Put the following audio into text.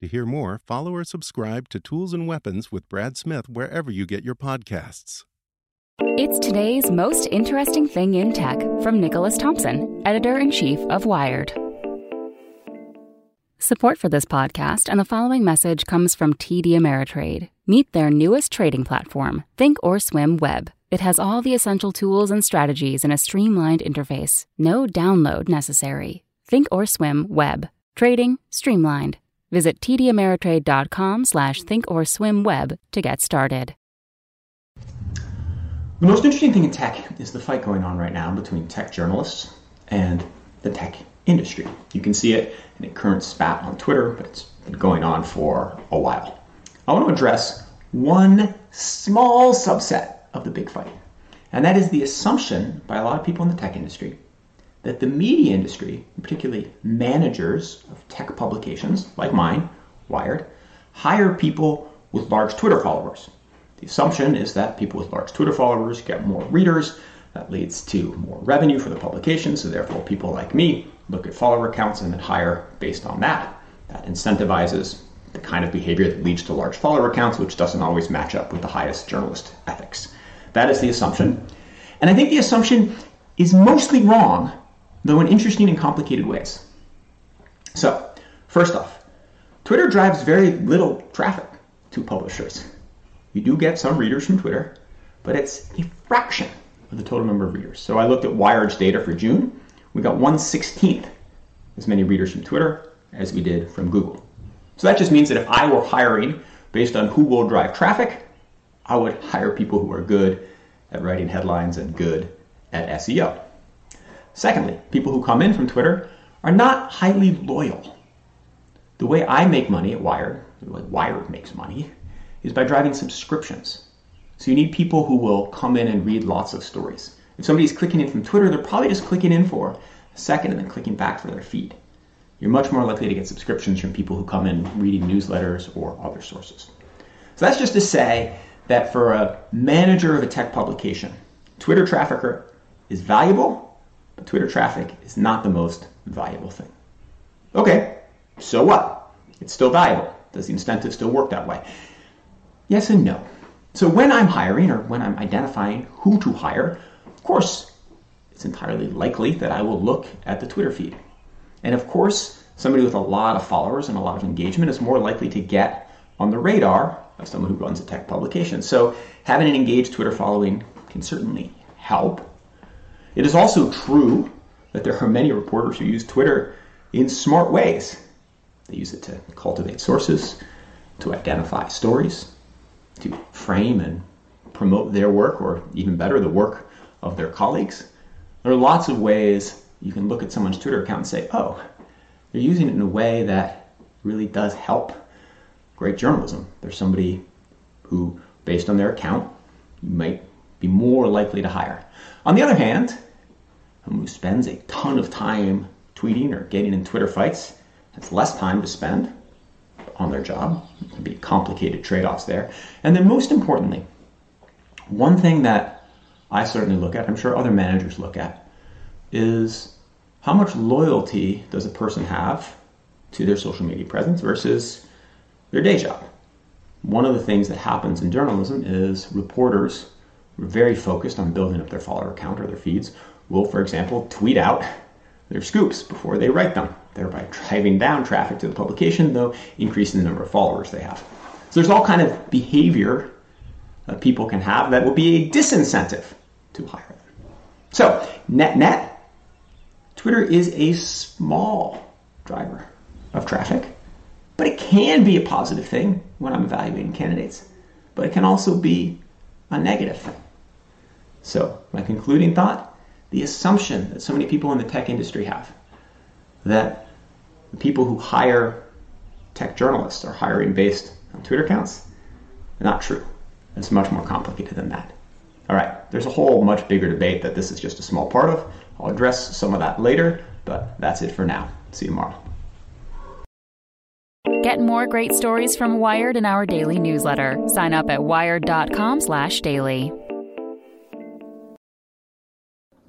To hear more, follow or subscribe to Tools and Weapons with Brad Smith wherever you get your podcasts. It's today's most interesting thing in tech from Nicholas Thompson, editor in chief of Wired. Support for this podcast and the following message comes from TD Ameritrade. Meet their newest trading platform, Thinkorswim Web. It has all the essential tools and strategies in a streamlined interface. No download necessary. Thinkorswim Web. Trading streamlined. Visit tdameritrade.com slash thinkorswimweb to get started. The most interesting thing in tech is the fight going on right now between tech journalists and the tech industry. You can see it in a current spat on Twitter, but it's been going on for a while. I want to address one small subset of the big fight, and that is the assumption by a lot of people in the tech industry that the media industry, particularly managers of tech publications like mine, Wired, hire people with large Twitter followers the assumption is that people with large Twitter followers get more readers. That leads to more revenue for the publication. So, therefore, people like me look at follower counts and then hire based on that. That incentivizes the kind of behavior that leads to large follower counts, which doesn't always match up with the highest journalist ethics. That is the assumption. And I think the assumption is mostly wrong, though in interesting and complicated ways. So, first off, Twitter drives very little traffic to publishers. You do get some readers from Twitter, but it's a fraction of the total number of readers. So I looked at Wired's data for June. We got 1 16th as many readers from Twitter as we did from Google. So that just means that if I were hiring based on who will drive traffic, I would hire people who are good at writing headlines and good at SEO. Secondly, people who come in from Twitter are not highly loyal. The way I make money at Wired, way Wired makes money, is by driving subscriptions. So you need people who will come in and read lots of stories. If somebody's clicking in from Twitter, they're probably just clicking in for a second and then clicking back for their feed. You're much more likely to get subscriptions from people who come in reading newsletters or other sources. So that's just to say that for a manager of a tech publication, Twitter trafficker is valuable, but Twitter traffic is not the most valuable thing. Okay, so what? It's still valuable. Does the incentive still work that way? Yes and no. So when I'm hiring or when I'm identifying who to hire, of course, it's entirely likely that I will look at the Twitter feed. And of course, somebody with a lot of followers and a lot of engagement is more likely to get on the radar of someone who runs a tech publication. So having an engaged Twitter following can certainly help. It is also true that there are many reporters who use Twitter in smart ways. They use it to cultivate sources, to identify stories, to frame and promote their work, or even better, the work of their colleagues. There are lots of ways you can look at someone's Twitter account and say, oh, they're using it in a way that really does help great journalism. There's somebody who, based on their account, you might be more likely to hire. On the other hand, someone who spends a ton of time tweeting or getting in Twitter fights has less time to spend on their job. There can be complicated trade offs there. And then, most importantly, one thing that I certainly look at, I'm sure other managers look at, is how much loyalty does a person have to their social media presence versus their day job? one of the things that happens in journalism is reporters very focused on building up their follower count or their feeds will, for example, tweet out their scoops before they write them, thereby driving down traffic to the publication, though increasing the number of followers they have. So there's all kind of behavior that people can have that will be a disincentive to hire them. So net net, Twitter is a small driver of traffic, but it can be a positive thing when I'm evaluating candidates, but it can also be a negative thing. So, my concluding thought the assumption that so many people in the tech industry have that the people who hire tech journalists are hiring based on Twitter accounts, not true. It's much more complicated than that. All right, there's a whole much bigger debate that this is just a small part of. I'll address some of that later, but that's it for now. See you tomorrow. Get more great stories from Wired in our daily newsletter. Sign up at wired.com/daily.